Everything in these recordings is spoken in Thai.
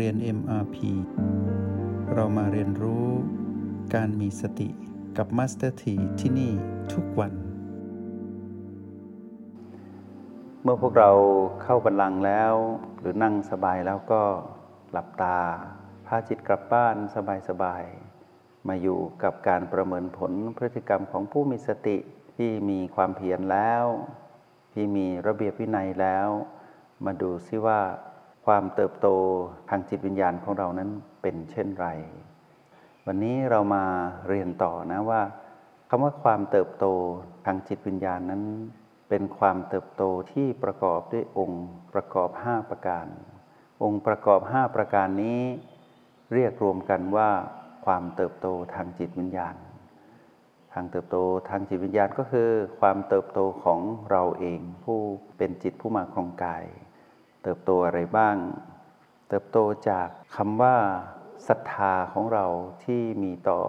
เรียน MRP เรามาเรียนรู้การมีสติกับ Master T ที่ที่นี่ทุกวัน เมื่อพวกเราเข้าบันลังแล้ว หรือนั่งสบายแล้วก็หลับตาพาจิตกลับบ้านสบายๆ มาอยู่กับการประเมินผลพฤติกรรมของผู้มีสติที่มีความเพียรแล้ว ที่มีระเบียบวินัยแล้ว มาดูซิว่า ความเติบโตทางจิตวิญญาณของเรานั้นเป็นเช่นไร วันนี้เรามาเรียนต่อนะว่าคำว่าความเติบโตทางจิตวิญญาณนั้น เป็นความเติบโตที่ประกอบด้วยองค์ประกอบ 5 ประการ องค์ประกอบ 5 ประการนี้ เรียกรวมกันว่า ความเติบโตทางจิตวิญญาณ ทางเติบโตทางจิตวิญญาณก็คือ ความเติบโตของเราเองผู้เป็นจิตผู้มาครองกาย เติบโตอะไรบ้าง เติบโตจากคำว่าศรัทธาของเราที่มีต่อ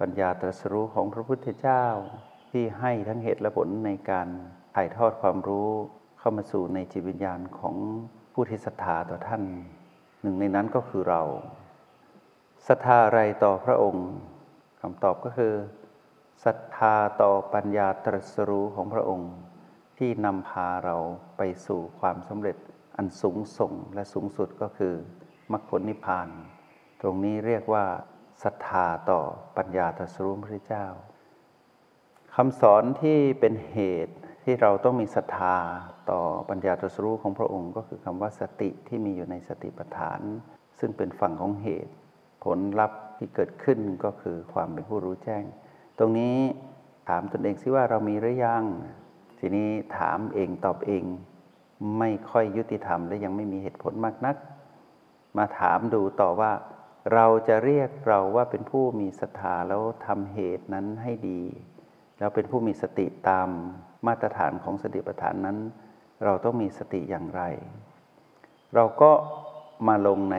ปัญญาตรัสรู้ของพระพุทธเจ้า ที่ให้ทั้งเหตุและผลในการถ่ายทอดความรู้เข้ามาสู่ในจิตวิญญาณของผู้ที่ศรัทธาต่อท่าน หนึ่งในนั้นก็คือเราศรัทธาอะไรต่อพระองค์คำตอบก็คือศรัทธาต่อปัญญาตรัสรู้ของพระองค์ ที่นำพาเราไปสู่ความสำเร็จ อันสูงส่งและสูงสุดก็คือมรรคผลนิพพาน ตรงนี้เรียกว่าศรัทธาต่อปัญญาตรัสรู้พระเจ้าคำสอนที่เป็นเหตุที่เราต้องมีศรัทธาต่อปัญญาตรัสรู้ของพระองค์ ก็คือคำว่าสติที่มีอยู่ในสติปัฏฐาน ซึ่งเป็นฝั่งของเหตุ ผลลัพธ์ที่เกิดขึ้นก็คือความเป็นผู้รู้แจ้ง ตรงนี้ถามตนเองซิว่าเรามีหรือยัง ทีนี้ถามเองตอบเอง ไม่ค่อยยุติธรรมและยังไม่มีเหตุผลมากนัก มาถามดูต่อว่า เราจะเรียกเราว่าเป็นผู้มีศรัทธาแล้วทำเหตุนั้นให้ดีแล้วเป็นผู้มีสติตามมาตรฐานของสติปัฏฐานนั้น เราต้องมีสติอย่างไร เราก็มาลงใน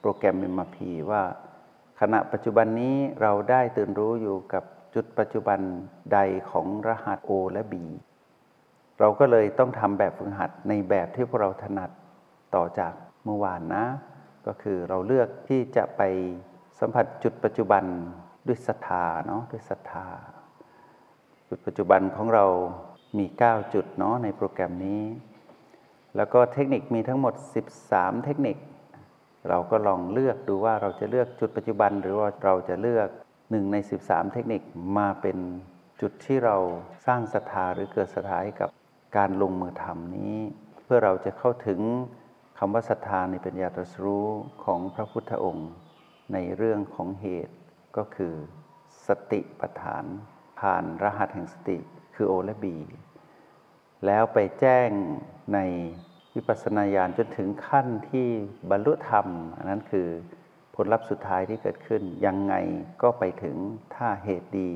โปรแกรม MRP ว่าขณะปัจจุบันนี้เราได้ตื่นรู้อยู่กับจุดปัจจุบันใดของรหัส O และ B เราก็เลยต้องทำแบบฝึกหัดในแบบที่พวกเราถนัดต่อจากเมื่อวานนะ ก็คือเราเลือกที่จะไปสัมผัสจุดปัจจุบันด้วยศรัทธาเนาะด้วยศรัทธา จุดปัจจุบันของเรามี 9 จุดเนาะในโปรแกรมนี้ แล้วก็เทคนิคมีทั้งหมด 13 เทคนิค เราก็ลองเลือกดูว่าเราจะเลือกจุดปัจจุบัน หรือว่าเราจะเลือกหนึ่งใน 13 เทคนิคมาเป็นจุดที่เราสร้างศรัทธาหรือเกิดศรัทธาให้กับ การลงมือทำนี้ เพื่อเราจะเข้าถึงคำว่าศรัทธาในปัญญาตรัสรู้ของพระพุทธองค์ ในเรื่องของเหตุก็คือสติปัฏฐาน ผ่านรหัสแห่งสติคือโอและบี แล้วไปแจ้งในวิปัสสนาญาณจนถึงขั้นที่บรรลุธรรม อันนั้นคือผลลัพธ์สุดท้ายที่เกิดขึ้น ยังไงก็ไปถึงถ้าเหตุดี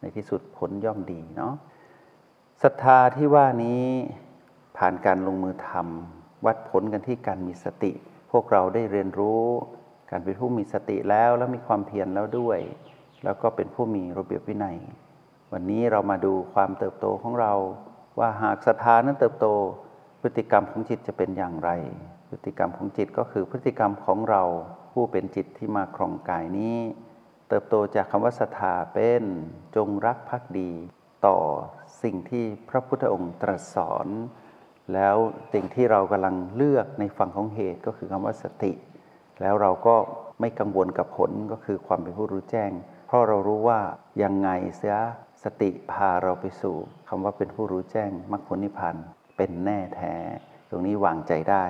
ในที่สุดผลย่อมดีเนาะ ศรัทธาที่ว่านี้ผ่านการลงมือทำวัดผลกันที่การมีสติ พวกเราได้เรียนรู้การเป็นผู้มีสติแล้วแล้วมีความเพียรแล้วด้วย แล้วก็เป็นผู้มีระเบียบวินัย วันนี้เรามาดูความเติบโตของเรา ว่าหากศรัทธานั้นเติบโต พฤติกรรมของจิตจะเป็นอย่างไร พฤติกรรมของจิตก็คือพฤติกรรมของเราผู้เป็นจิตที่มาครองกายนี้ เติบโตจากคำว่าศรัทธาเป็นจงรักภักดี ต่อ สิ่งที่พระพุทธองค์ตรัสสอน แล้วสิ่งที่เรากำลังเลือกในฝั่งของเหตุก็คือคำว่าสติ แล้วเราก็ไม่กังวลกับผลก็คือความเป็นผู้รู้แจ้ง เพราะเรารู้ว่ายังไงเสียสติพาเราไปสู่คำว่าเป็นผู้รู้แจ้งมรรคผลนิพพานเป็นแน่แท้ ตรงนี้วางใจได้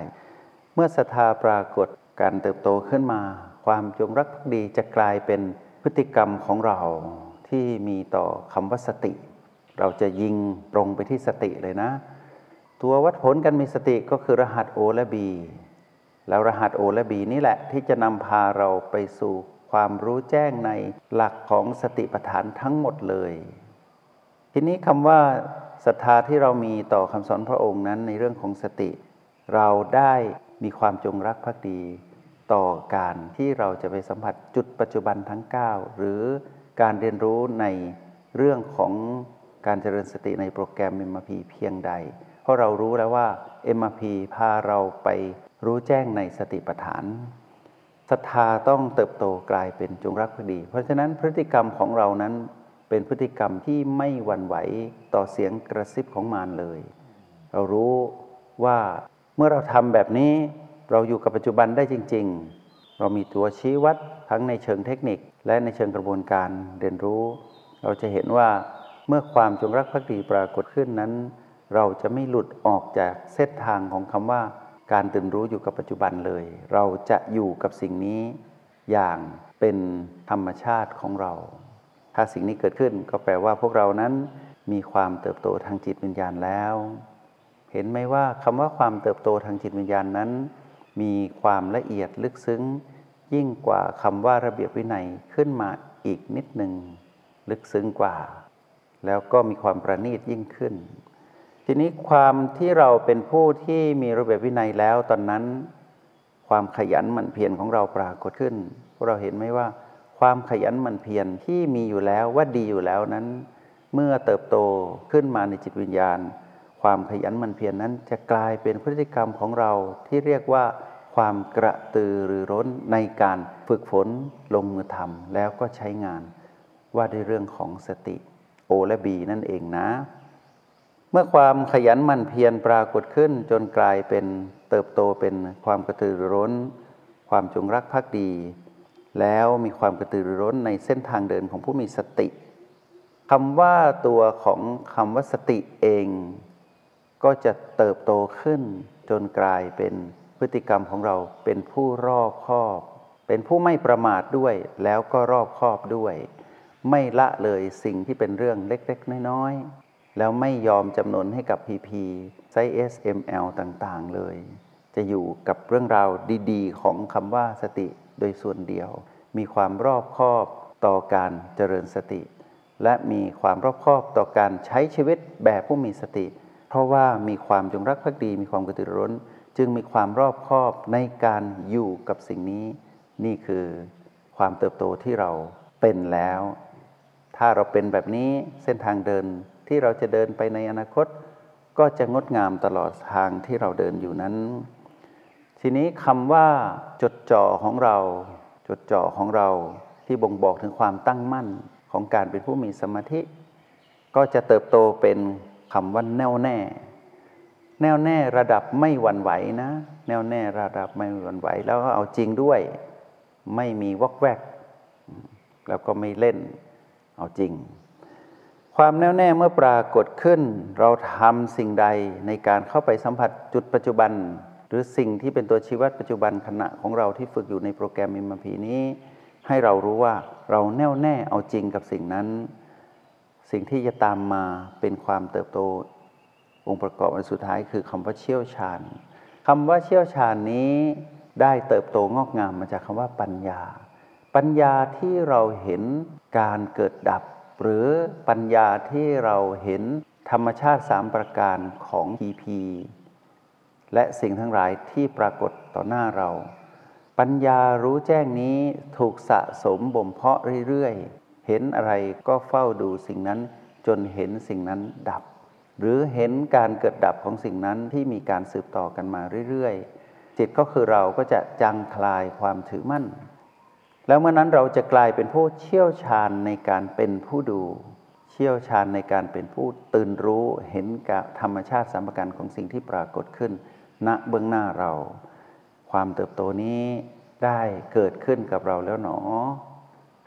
เมื่อศรัทธาปรากฏการเติบโตขึ้นมา ความจงรักภักดีจะกลายเป็นพฤติกรรมของเราที่มีต่อคำว่าสติ เราจะยิงตรงไปที่สติเลยนะ ตัววัดผลการมีสติก็คือรหัส O และ B แล้วรหัส O และ B นี่แหละที่จะนำพาเราไปสู่ความรู้แจ้งในหลักของสติปัฏฐานทั้งหมดเลย ทีนี้คำว่าศรัทธาที่เรามีต่อคำสอนพระองค์นั้นในเรื่องของสติ เราได้มีความจงรักภักดี ต่อการที่เราจะไปสัมผัสจุดปัจจุบันทั้ง 9 หรือการเรียนรู้ในเรื่องของ การเจริญสติในโปรแกรม MRP เพียงใด เพราะเรารู้แล้วว่า MRP พาเราไปรู้แจ้งในสติปัฏฐานศรัทธาต้องเติบโตกลายเป็นจงรักภักดี เพราะฉะนั้นพฤติกรรมของเรานั้นเป็นพฤติกรรมที่ไม่หวั่นไหวต่อเสียงกระซิบของมารเลย เรารู้ว่าเมื่อเราทำแบบนี้เราอยู่กับปัจจุบันได้จริง ๆ เรามีตัวชี้วัดทั้งในเชิงเทคนิค และในเชิงกระบวนการเรียนรู้ เราจะเห็นว่า เมื่อความจงรักภักดีปรากฏขึ้นนั้น เราจะไม่หลุดออกจากเส้นทางของคำว่า การตื่นรู้อยู่กับปัจจุบันเลย เราจะอยู่กับสิ่งนี้อย่างเป็นธรรมชาติของเรา ถ้าสิ่งนี้เกิดขึ้นก็แปลว่าพวกเรานั้นมีความเติบโตทางจิตวิญญาณแล้ว เห็นไหมว่าคำว่าความเติบโตทางจิตวิญญาณนั้น มีความละเอียดลึกซึ้ง ยิ่งกว่าคำว่าระเบียบวินัยขึ้นมาอีกนิดหนึ่งลึกซึ้งกว่า แล้วก็มีความประณีตยิ่งขึ้น ทีนี้ความที่เราเป็นผู้ที่มีระเบียบวินัยแล้วตอนนั้น ความขยันหมั่นเพียรของเราปรากฏขึ้นพวกเราเห็นไหมว่า ความขยันหมั่นเพียรที่มีอยู่แล้วว่าดีอยู่แล้วนั้น เมื่อเติบโตขึ้นมาในจิตวิญญาณ ความขยันหมั่นเพียรนนั้นจะกลายเป็นพฤติกรรมของเราที่เรียกว่าความกระตือรือร้นในการฝึกฝนลงมือทำแล้วก็ใช้งานว่าด้วยเรื่องของสติ โอและบีนั่นเองนะ เมื่อความขยันหมั่นเพียรปรากฏขึ้นจนกลายเป็นเติบโตเป็นความกระตือรือร้น ความจงรักภักดี แล้วมีความกระตือรือร้นในเส้นทางเดินของผู้มีสติคำว่าตัวของคำว่าสติเอง ก็จะเติบโตขึ้น จนกลายเป็นพฤติกรรมของเราเป็นผู้รอบคอบ เป็นผู้ไม่ประมาทด้วย แล้วก็รอบคอบด้วย ไม่ละเลยสิ่งที่เป็นเรื่องเล็กๆ น้อยๆ แล้วไม่ยอมจำนนให้กับ PP ไซส์ SML ต่างๆ เลย จะอยู่กับเรื่องราวดีๆ ของคำว่าสติโดยส่วนเดียว มีความรอบคอบต่อการเจริญสติ และมีความรอบคอบต่อการใช้ชีวิตแบบผู้มีสติ เพราะว่ามีความจงรักภักดี มีความกระตือร้น จึงมีความรอบคอบในการอยู่กับสิ่งนี้ นี่คือความเติบโตที่เราเป็นแล้ว ถ้าเราเป็นแบบนี้เส้นทางเดินที่เราจะเดินไปในอนาคต ก็จะงดงามตลอดทางที่เราเดินอยู่นั้น ทีนี้คำว่าจดจ่อของเรา จดจ่อของเราที่บ่งบอกถึงความตั้งมั่นของการเป็นผู้มีสมาธิ ก็จะเติบโตเป็นคำว่าแน่วแน่ แน่วแน่ระดับไม่หวั่นไหวนะ แน่วแน่ระดับไม่หวั่นไหว แล้วก็เอาจริงด้วย ไม่มีวอกแวก แล้วก็ไม่เล่น เอาจริง ความแน่วแน่เมื่อปรากฏขึ้น เราทำสิ่งใดในการเข้าไปสัมผัสจุดปัจจุบัน หรือสิ่งที่เป็นตัวชี้วัดปัจจุบันขณะของเราที่ฝึกอยู่ในโปรแกรมมิมพีนี้ ให้เรารู้ว่าเราแน่วแน่เอาจริงกับสิ่งนั้น สิ่งที่จะตามมาเป็นความเติบโตองค์ประกอบอันสุดท้ายคือคำว่าเชี่ยวชาญคำว่าเชี่ยวชาญนี้ได้เติบโตงอกงามมาจากคำว่าปัญญา ปัญญาที่เราเห็นการเกิดดับ หรือปัญญาที่เราเห็นธรรมชาติสามประการของ PP และสิ่งทั้งหลายที่ปรากฏต่อหน้าเรา ปัญญารู้แจ้งนี้ถูกสะสมบ่มเพาะเรื่อยๆ เห็นอะไรก็เฝ้าดูสิ่งนั้นจนเห็นสิ่งนั้นดับ หรือเห็นการเกิดดับของสิ่งนั้นที่มีการสืบต่อกันมาเรื่อยๆ จิตก็คือเราก็จะจังคลายความถือมั่น แล้วเมื่อนั้นเราจะกลายเป็นผู้เชี่ยวชาญในการเป็นผู้ดู เชี่ยวชาญในการเป็นผู้ตื่นรู้เห็นกับธรรมชาติสามประการของสิ่งที่ปรากฏขึ้น ณเบื้องหน้าเรา ความเติบโตนี้ได้เกิดขึ้นกับเราแล้วหนอ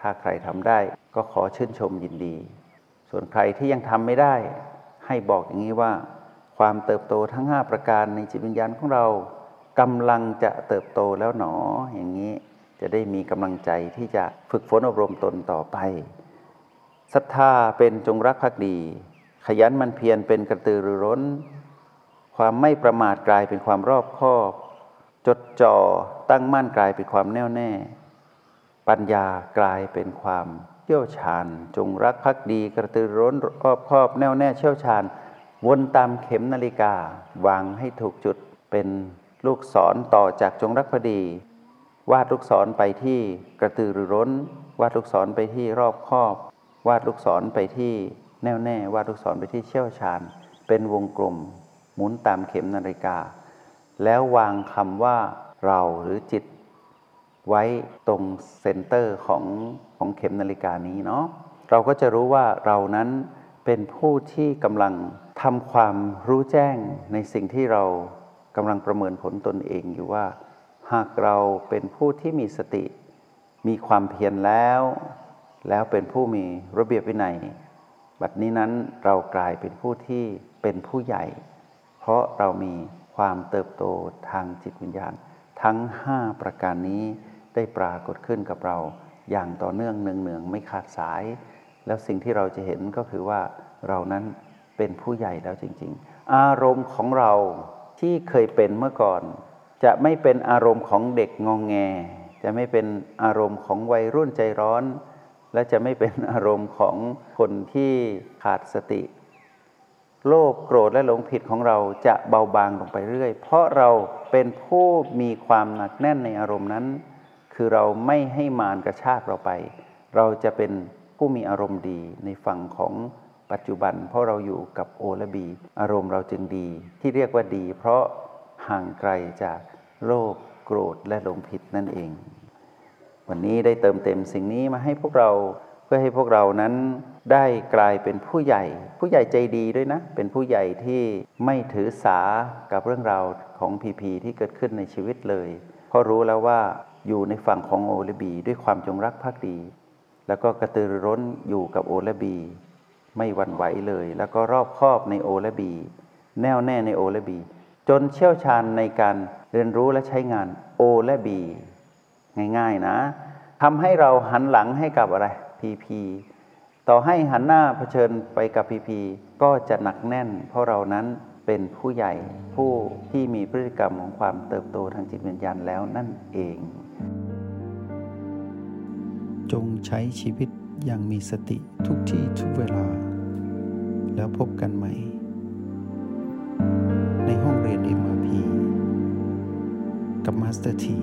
ถ้าใครทำได้ก็ขอชื่นชมยินดี ส่วนใครที่ยังทำไม่ได้ ให้บอกอย่างนี้ว่า ความเติบโตทั้ง 5 ประการในจิตวิญญาณของเรากำลังจะเติบโตแล้วหนออย่างนี้ จะได้มีกำลังใจที่จะฝึกฝนอบรมตนต่อไปศรัทธาเป็นจงรักภักดี ขยันมันเพียรเป็นกระตือรือร้น ความไม่ประมาทกลายเป็นความรอบคอบ จดจ่อตั้งมั่นกลายเป็นความแน่วแน่ ปัญญากลายเป็นความเชี่ยวชาญ จงรักภักดี กระตือร้นรอบคอบแน่วแน่เชี่ยวชาญ วนตามเข็มนาฬิกาวางให้ถูกจุดเป็นลูกศรต่อจากจงรักภักดี วาดลูกศรไปที่กระตือรือร้น วาดลูกศรไปที่รอบคอบ วาดลูกศรไปที่แน่วแน่วาดลูกศรไปที่เชี่ยวชาญ เป็นวงกลมหมุนตามเข็มนาฬิกา แล้ววางคำว่าเราหรือจิต ไว้ตรงเซนเตอร์ของของเข็มนาฬิกานี้เนาะเราก็จะรู้ว่าเรานั้นเป็นผู้ที่กำลังทำความรู้แจ้งในสิ่งที่เรากำลังประเมินผลตนเองอยู่ว่า หากเราเป็นผู้ที่มีสติ มีความเพียรแล้ว แล้วเป็นผู้มีระเบียบวินัย บัดนี้นั้นเรากลายเป็นผู้ที่เป็นผู้ใหญ่ เพราะเรามีความเติบโตทางจิตวิญญาณ ทั้ง 5 ประการนี้ได้ปรากฏขึ้นกับเราอย่างต่อเนื่องเนืองๆไม่ขาดสาย แล้วสิ่งที่เราจะเห็นก็คือว่าเรานั้นเป็นผู้ใหญ่แล้วจริง ๆ อารมณ์ของเราที่เคยเป็นเมื่อก่อน จะไม่เป็นอารมณ์ของเด็กงองแง จะไม่เป็นอารมณ์ของวัยรุ่นใจร้อน และจะไม่เป็นอารมณ์ของคนที่ขาดสติ โลภโกรธและหลงผิดของเราจะเบาบางลงไปเรื่อย เพราะเราเป็นผู้มีความหนักแน่นในอารมณ์นั้น คือเราไม่ให้มารกระชากเราไป เราจะเป็นผู้มีอารมณ์ดีในฝั่งของปัจจุบัน เพราะเราอยู่กับโอและบี อารมณ์เราจึงดีที่เรียกว่าดี เพราะ ห่างไกลจากโลภโกรธและหลงผิดนั่นเอง วันนี้ได้เติมเต็มสิ่งนี้มาให้พวกเราเพื่อให้พวกเรานั้นได้กลายเป็นผู้ใหญ่ ผู้ใหญ่ใจดีด้วยนะ เป็นผู้ใหญ่ที่ไม่ถือสากับเรื่องราวของพีพีที่เกิดขึ้นในชีวิตเลย เพราะรู้แล้วว่าอยู่ในฝั่งของโอแลบีด้วยความจงรักภักดี แล้วก็กระตือร้นอยู่กับโอแลบี ไม่หวั่นไหวเลย แล้วก็รอบคอบในโอแลบี แน่วแน่ในโอแลบี จนเชี่ยวชาญในการเรียนรู้และใช้งานโอและบีง่ายๆนะทำให้เราหันหลังให้กับอะไรพีพีต่อให้หันหน้าเผชิญไปกับพีพีก็จะหนักแน่น เพราะเรานั้นเป็นผู้ใหญ่ผู้ที่มีพฤติกรรมของความเติบโตทางจิตวิญญาณแล้วนั่นเอง จงใช้ชีวิตอย่างมีสติทุกที่ทุกเวลา แล้วพบกันใหม่ ห้องเรียน MRP กับมาสเตอร์ที